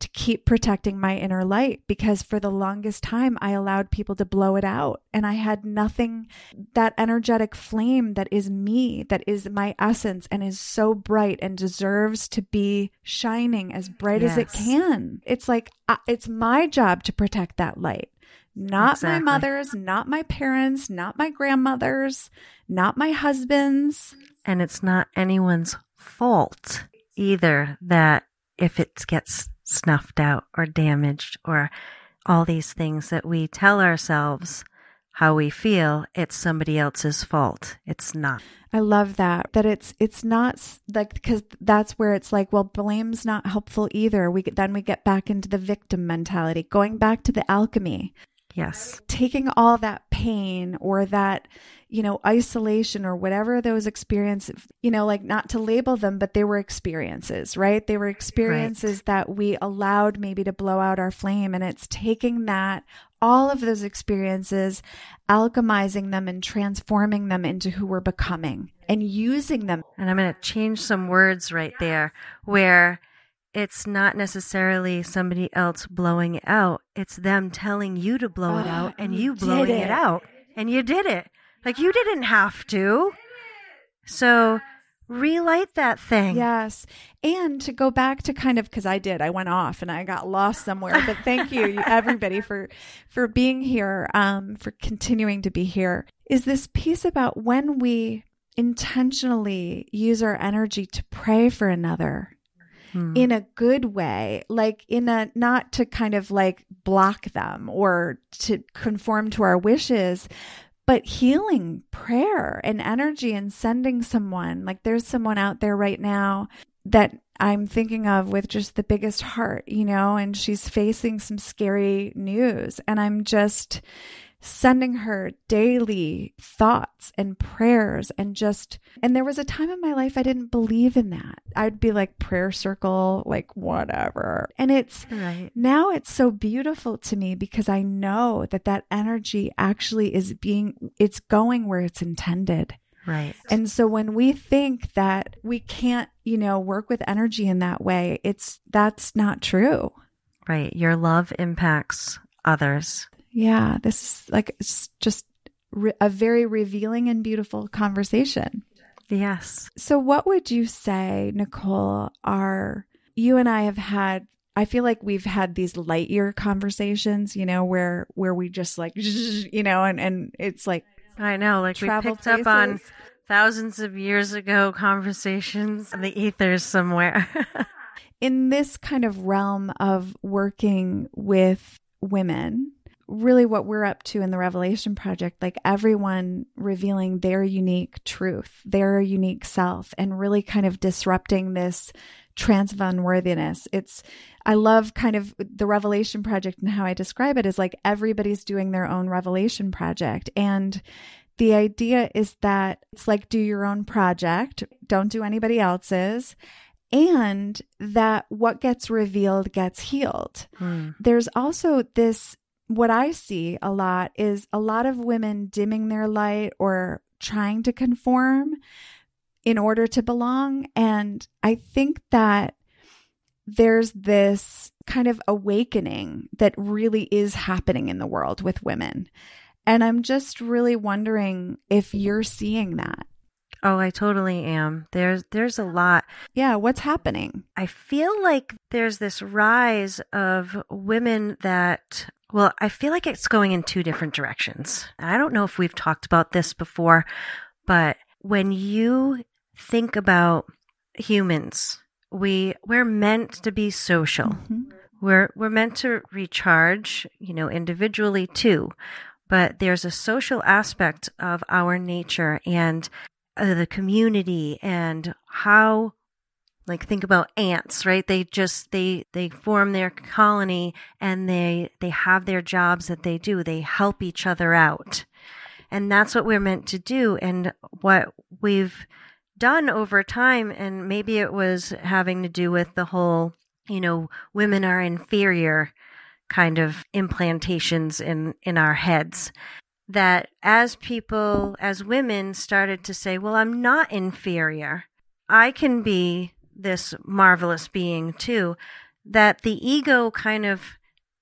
to keep protecting my inner light because for the longest time I allowed people to blow it out and I had nothing that energetic flame that is me that is my essence and is so bright and deserves to be shining as bright yes. as it can. It's like uh, it's my job to protect that light. Not exactly. my mother's, not my parents, not my grandmother's, not my husband's. And it's not anyone's fault either that if it gets snuffed out or damaged or all these things that we tell ourselves how we feel, it's somebody else's fault. It's not. I love that that it's it's not like because that's where it's like well blame's not helpful either. We then we get back into the victim mentality, going back to the alchemy. Yes. Taking all that pain or that, you know, isolation or whatever those experiences, you know, like not to label them, but they were experiences, right? They were experiences right. that we allowed maybe to blow out our flame. And it's taking that, all of those experiences, alchemizing them and transforming them into who we're becoming and using them. And I'm going to change some words right there where it's not necessarily somebody else blowing it out. It's them telling you to blow oh, it out and you blowing it. it out. And you did it. Like you didn't have to. So relight that thing. Yes. And to go back to kind of cuz I did. I went off and I got lost somewhere. But thank you everybody for for being here um for continuing to be here. Is this piece about when we intentionally use our energy to pray for another hmm. in a good way, like in a not to kind of like block them or to conform to our wishes, but healing prayer and energy and sending someone like there's someone out there right now that I'm thinking of with just the biggest heart, you know, and she's facing some scary news. And I'm just sending her daily thoughts and prayers and just and there was a time in my life I didn't believe in that. I'd be like prayer circle like whatever. And it's right. now it's so beautiful to me because I know that that energy actually is being it's going where it's intended. Right. And so when we think that we can't, you know, work with energy in that way, it's that's not true. Right. Your love impacts others. Yeah, this is like it's just re- a very revealing and beautiful conversation. Yes. So, what would you say, Nicole? Are you and I have had? I feel like we've had these light year conversations, you know, where where we just like, you know, and and it's like I know, like we picked places. up on thousands of years ago conversations in the ethers somewhere. in this kind of realm of working with women really what we're up to in the Revelation Project, like everyone revealing their unique truth, their unique self, and really kind of disrupting this trance of unworthiness. It's, I love kind of the Revelation Project and how I describe it is like everybody's doing their own Revelation Project. And the idea is that it's like do your own project, don't do anybody else's and that what gets revealed gets healed. Hmm. There's also this what I see a lot is a lot of women dimming their light or trying to conform in order to belong. And I think that there's this kind of awakening that really is happening in the world with women. And I'm just really wondering if you're seeing that. Oh, I totally am. There's there's a lot. Yeah, what's happening? I feel like there's this rise of women that well, I feel like it's going in two different directions. I don't know if we've talked about this before, but when you think about humans, we we're meant to be social. Mm-hmm. We're we're meant to recharge, you know, individually too. But there's a social aspect of our nature and uh, the community and how like think about ants right? They just they they form their colony and they they have their jobs that they do. They help each other out. And that's what we're meant to do. And what we've done over time and maybe it was having to do with the whole you know women are inferior kind of implantations in in our heads. That as people as women started to say well I'm not inferior. I can be this marvelous being too, that the ego kind of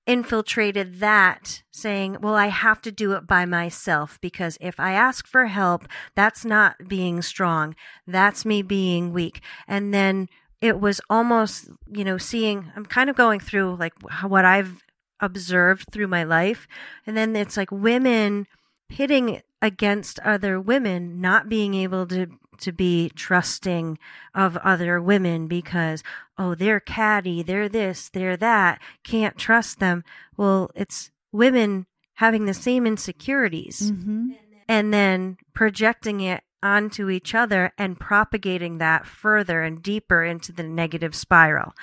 infiltrated that saying, well, I have to do it by myself because if I ask for help, that's not being strong. That's me being weak. And then it was almost, you know, seeing, I'm kind of going through like what I've observed through my life. And then it's like women hitting against other women, not being able to to be trusting of other women because, oh, they're catty, they're this, they're that, can't trust them. Well, it's women having the same insecurities mm-hmm. and then projecting it onto each other and propagating that further and deeper into the negative spiral.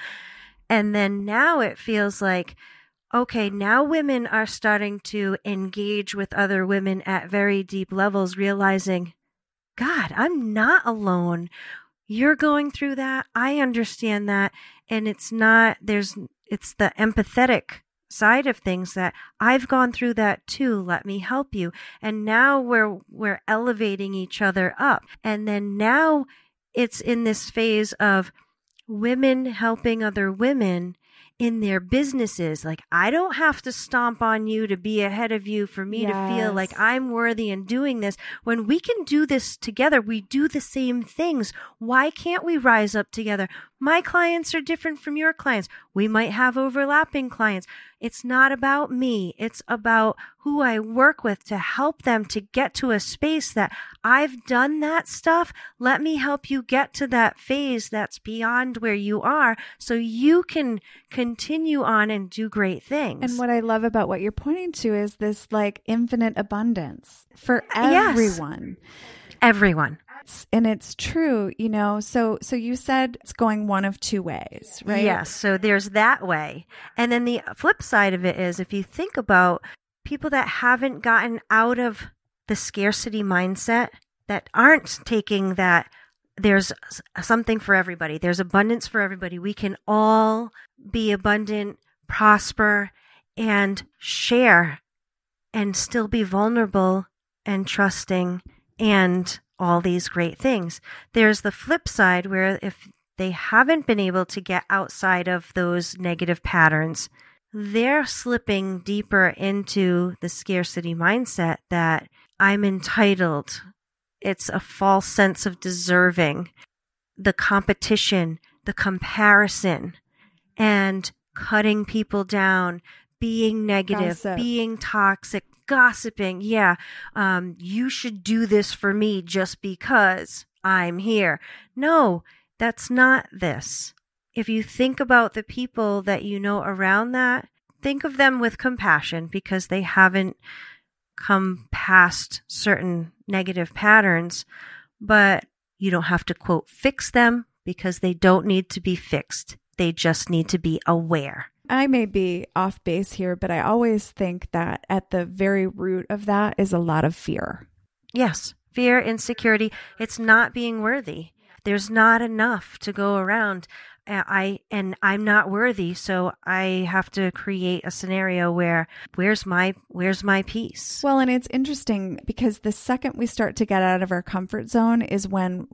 And then now it feels like, okay, now women are starting to engage with other women at very deep levels, realizing, God, I'm not alone. You're going through that. I understand that. And it's not, there's, it's the empathetic side of things that I've gone through that too. Let me help you. And now we're, we're elevating each other up. And then now it's in this phase of women helping other women in their businesses. Like, I don't have to stomp on you to be ahead of you for me yes. to feel like I'm worthy in doing this. When we can do this together, we do the same things. Why can't we rise up together? My clients are different from your clients. We might have overlapping clients. It's not about me. It's about who I work with to help them to get to a space that I've done that stuff. Let me help you get to that phase that's beyond where you are so you can continue on and do great things. And what I love about what you're pointing to is this like infinite abundance for everyone. Yes. Everyone and it's true you know so so you said it's going one of two ways right? Yes so there's that way. And then the flip side of it is if you think about people that haven't gotten out of the scarcity mindset that aren't taking that there's something for everybody there's abundance for everybody we can all be abundant prosper and share and still be vulnerable and trusting and all these great things. There's the flip side where if they haven't been able to get outside of those negative patterns, they're slipping deeper into the scarcity mindset that I'm entitled. It's a false sense of deserving, the competition, the comparison, and cutting people down, being negative, Gossip. being toxic, gossiping. Yeah, um, you should do this for me just because I'm here. No, that's not this. If you think about the people that you know around that, think of them with compassion because they haven't come past certain negative patterns, but you don't have to quote fix them because they don't need to be fixed. They just need to be aware. I may be off base here, but I always think that at the very root of that is a lot of fear. Yes, fear, insecurity. It's not being worthy. There's not enough to go around. I and I'm not worthy, so I have to create a scenario where where's my where's my peace? Well, and it's interesting because the second we start to get out of our comfort zone is when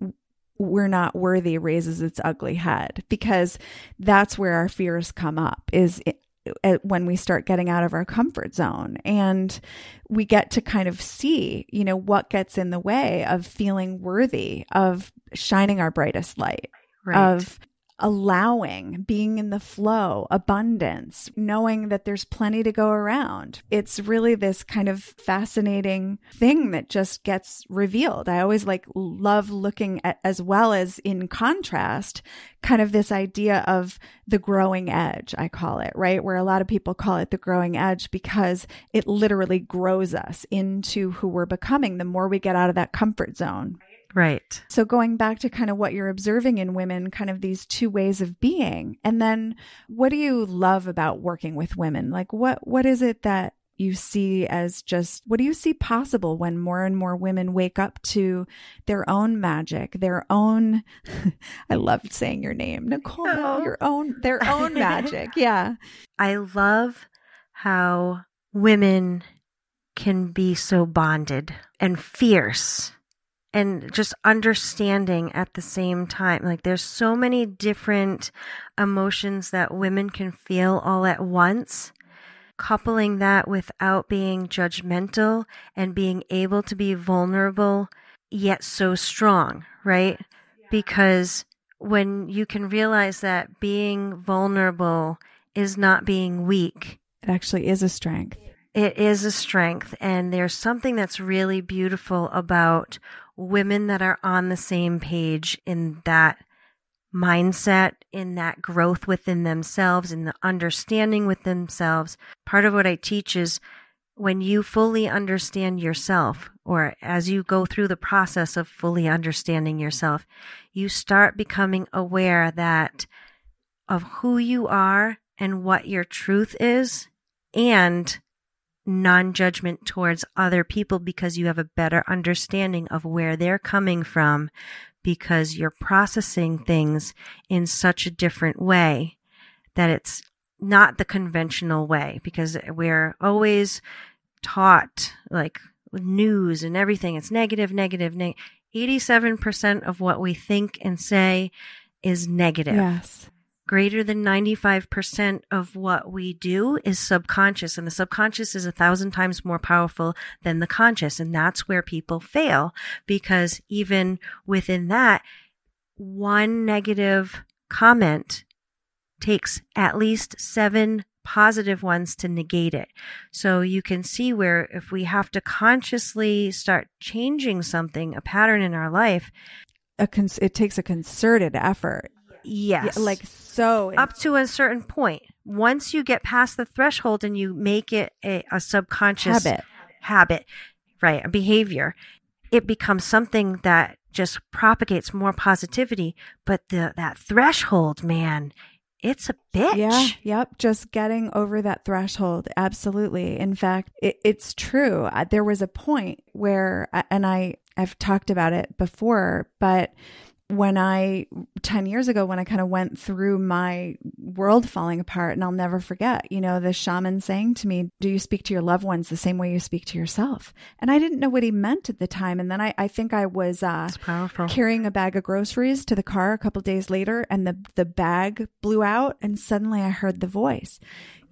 we're not worthy raises its ugly head because that's where our fears come up is it, uh, when we start getting out of our comfort zone and we get to kind of see, you know, what gets in the way of feeling worthy of shining our brightest light, right. of allowing, being in the flow, abundance, knowing that there's plenty to go around. It's really this kind of fascinating thing that just gets revealed. I always like love looking at, as well as in contrast, kind of this idea of the growing edge, I call it, right? Where a lot of people call it the growing edge because it literally grows us into who we're becoming the more we get out of that comfort zone. Right. So going back to kind of what you're observing in women, kind of these two ways of being. And then what do you love about working with women? Like what what is it that you see as just what do you see possible when more and more women wake up to their own magic, their own I love saying your name, Nicole, oh. your own their own magic. Yeah. I love how women can be so bonded and fierce and just understanding at the same time. Like there's so many different emotions that women can feel all at once. Coupling that without being judgmental and being able to be vulnerable, yet so strong, right? Because when you can realize that being vulnerable is not being weak, it actually is a strength. It is a strength. And there's something that's really beautiful about women that are on the same page in that mindset, in that growth within themselves, in the understanding with themselves. Part of what I teach is when you fully understand yourself, or as you go through the process of fully understanding yourself, you start becoming aware that of who you are and what your truth is and non judgment towards other people because you have a better understanding of where they're coming from because you're processing things in such a different way that it's not the conventional way because we're always taught like news and everything. It's negative negative negative 87% of what we think and say is negative. Yes greater than 95% of what we do is subconscious and the subconscious is a thousand times more powerful than the conscious and that's where people fail because even within that one negative comment takes at least seven positive ones to negate it. So you can see where if we have to consciously start changing something, a pattern in our life, a cons- it takes a concerted effort. Yes. Yeah, like so. Up to a certain point. Once you get past the threshold and you make it a, a subconscious habit. habit, right, a behavior, it becomes something that just propagates more positivity. But the that threshold, man, it's a bitch. Yeah. Yep. Just getting over that threshold. Absolutely. In fact, it, it's true. There was a point where, and I, I've talked about it before, but when I 10 years ago when I kind of went through my world falling apart and I'll never forget, you know, the shaman saying to me, "Do you speak to your loved ones the same way you speak to yourself?" And I didn't know what he meant at the time and then I I think I was uh carrying a bag of groceries to the car a couple days later and the the bag blew out and suddenly I heard the voice.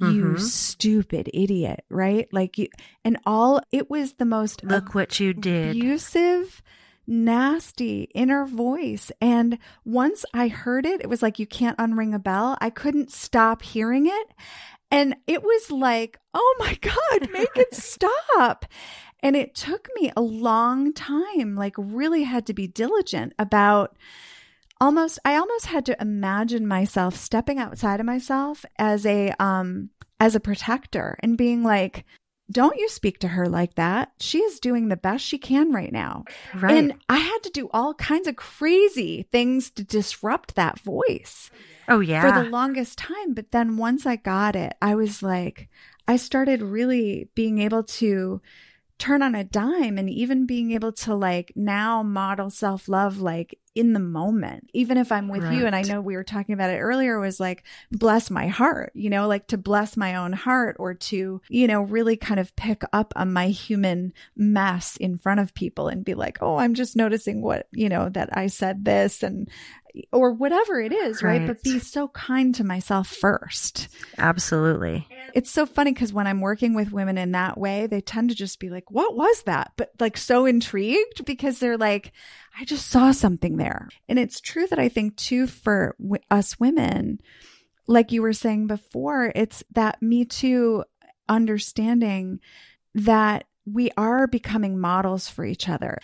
You mm-hmm. stupid idiot, right? Like you and all it was the most Look what you did. abusive nasty inner voice. And once I heard it, it was like you can't unring a bell. I couldn't stop hearing it. And it was like, oh my God, make it stop. And it took me a long time, like, really had to be diligent about almost, I almost had to imagine myself stepping outside of myself as a, um, as a protector and being like, don't you speak to her like that. She is doing the best she can right now. Right. And I had to do all kinds of crazy things to disrupt that voice. Oh, yeah. For the longest time. But then once I got it, I was like, I started really being able to turn on a dime and even being able to like now model self love like in the moment even if i'm with right. you and i know we were talking about it earlier was like bless my heart you know like to bless my own heart or to you know really kind of pick up on my human mess in front of people and be like oh i'm just noticing what you know that i said this and or whatever it is, right. right? But be so kind to myself first. Absolutely. It's so funny because when I'm working with women in that way, they tend to just be like, what was that? But like so intrigued because they're like, I just saw something there. And it's true that I think too for w- us women, like you were saying before, it's that Me Too understanding that we are becoming models for each other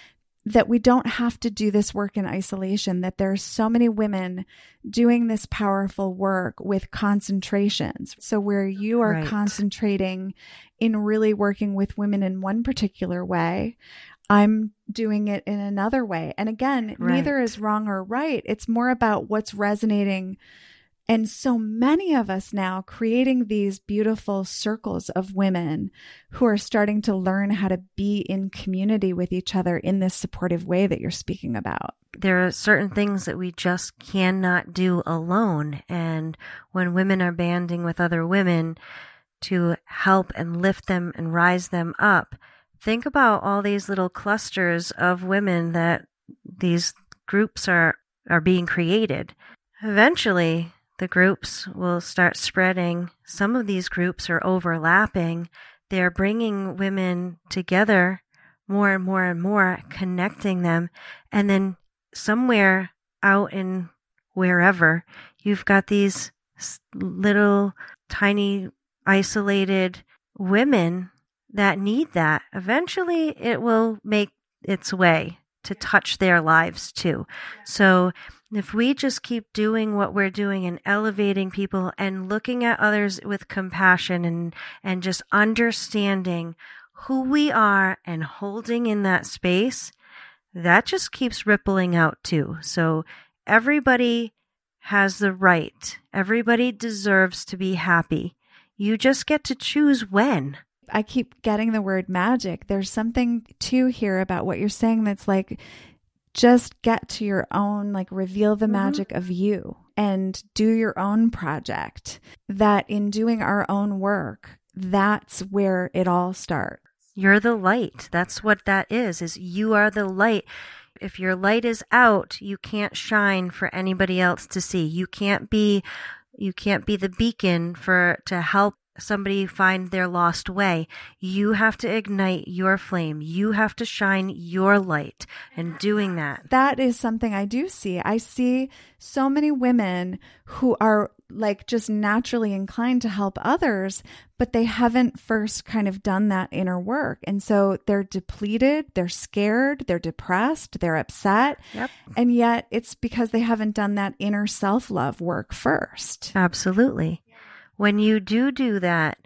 that we don't have to do this work in isolation, that there are so many women doing this powerful work with concentrations. So, where you are right. concentrating in really working with women in one particular way, I'm doing it in another way. And again, right. neither is wrong or right. It's more about what's resonating and so many of us now creating these beautiful circles of women who are starting to learn how to be in community with each other in this supportive way that you're speaking about. There are certain things that we just cannot do alone. And when women are banding with other women to help and lift them and rise them up, think about all these little clusters of women that these groups are, are being created. Eventually, the groups will start spreading. Some of these groups are overlapping. They're bringing women together more and more and more, connecting them. And then somewhere out in wherever, you've got these little tiny isolated women that need that. Eventually, it will make its way to touch their lives too. So if we just keep doing what we're doing and elevating people and looking at others with compassion and, and just understanding who we are and holding in that space, that just keeps rippling out too. So everybody has the right. Everybody deserves to be happy. You just get to choose when. I keep getting the word magic. There's something to here about what you're saying that's like, just get to your own, like, reveal the mm-hmm. magic of you and do your own project. That in doing our own work, that's where it all starts. You're the light. That's what that is, is you are the light. If your light is out, you can't shine for anybody else to see. You can't be you can't be the beacon for to help somebody find their lost way. You have to ignite your flame. You have to shine your light. And doing that. That is something I do see. I see so many women who are like just naturally inclined to help others, but they haven't first kind of done that inner work. And so they're depleted, they're scared, they're depressed, they're upset. Yep. And yet it's because they haven't done that inner self love work first. Absolutely. When you do do that,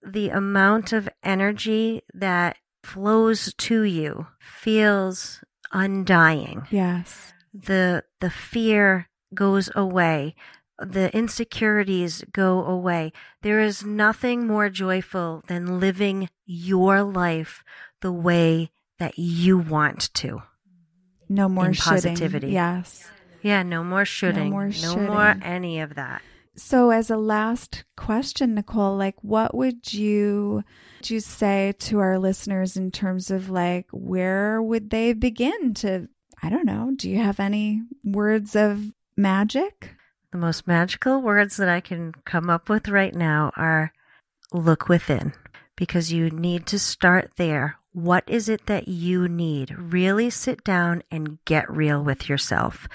the amount of energy that flows to you feels undying. Yes. The the fear goes away. The insecurities go away. There is nothing more joyful than living your life the way that you want to. No more positivity. Yes. Yeah, no more shooting. No more, no more any of that. So, as a last question, Nicole, like, what would you would you say to our listeners in terms of like where would they begin to? I don't know. Do you have any words of magic? The most magical words that I can come up with right now are look within because you need to start there. What is it that you need? Really sit down and get real with yourself.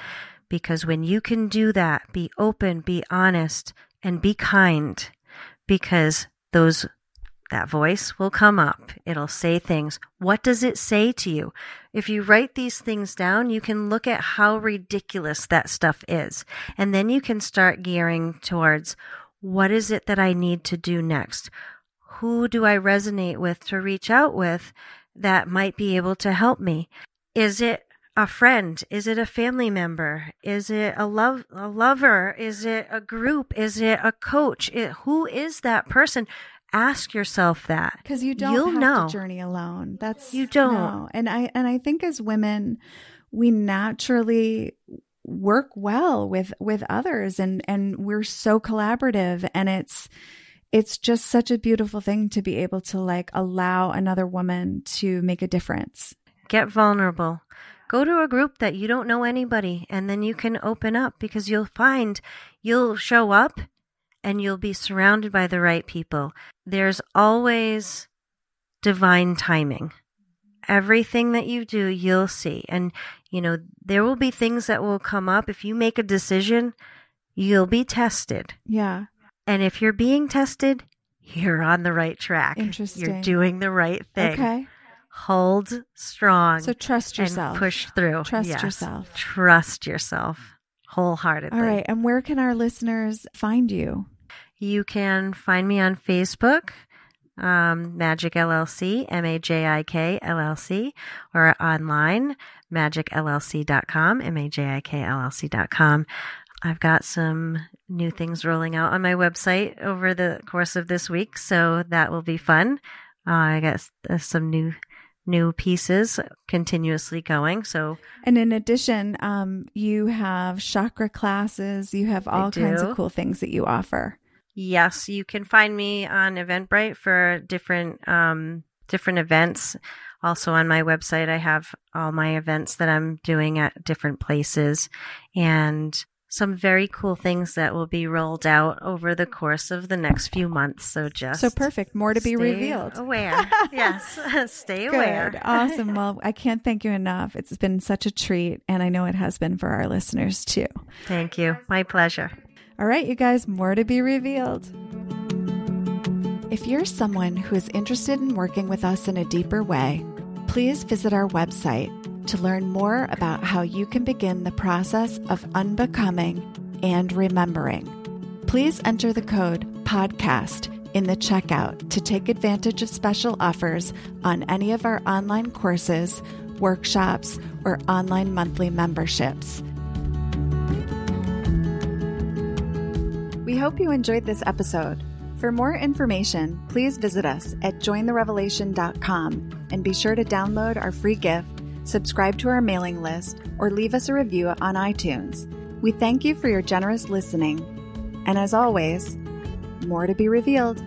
Because when you can do that, be open, be honest, and be kind, because those that voice will come up. It'll say things. What does it say to you? If you write these things down, you can look at how ridiculous that stuff is. And then you can start gearing towards what is it that I need to do next? Who do I resonate with to reach out with that might be able to help me? Is it a friend? Is it a family member? Is it a love a lover? Is it a group? Is it a coach? It, who is that person? Ask yourself that because you don't You'll have know. to journey alone. That's you don't. No. And I and I think as women, we naturally work well with with others, and and we're so collaborative, and it's it's just such a beautiful thing to be able to like allow another woman to make a difference. Get vulnerable Go to a group that you don't know anybody and then you can open up because you'll find you'll show up and you'll be surrounded by the right people. There's always divine timing. Everything that you do, you'll see. And, you know, there will be things that will come up. If you make a decision, you'll be tested. Yeah. And if you're being tested, you're on the right track. Interesting. You're doing the right thing. Okay hold strong. So trust yourself. push through. Trust yes. yourself. Trust yourself wholeheartedly. All right. And where can our listeners find you? You can find me on Facebook, um, Majik LLC, M A J I K LLC, or online, majikllc.com, M A J I K LLC.com. I've got some new things rolling out on my website over the course of this week, so that will be fun. Uh, I got uh, some new new pieces continuously going. So, and in addition, um, you have chakra classes. You have all kinds of cool things that you offer. Yes, you can find me on Eventbrite for different um, different events. Also on my website, I have all my events that I'm doing at different places, and some very cool things that will be rolled out over the course of the next few months. So just so perfect. More to be revealed. Aware, yes. stay aware. Good. Awesome. Well, I can't thank you enough. It's been such a treat, and I know it has been for our listeners too. Thank you. My pleasure. All right, you guys. More to be revealed. If you're someone who is interested in working with us in a deeper way, please visit our website to learn more about how you can begin the process of unbecoming and remembering. Please enter the code PODCAST in the checkout to take advantage of special offers on any of our online courses, workshops, or online monthly memberships. We hope you enjoyed this episode. For more information, please visit us at jointherevelation.com and be sure to download our free gift, subscribe to our mailing list, or leave us a review on iTunes. We thank you for your generous listening. And as always, more to be revealed.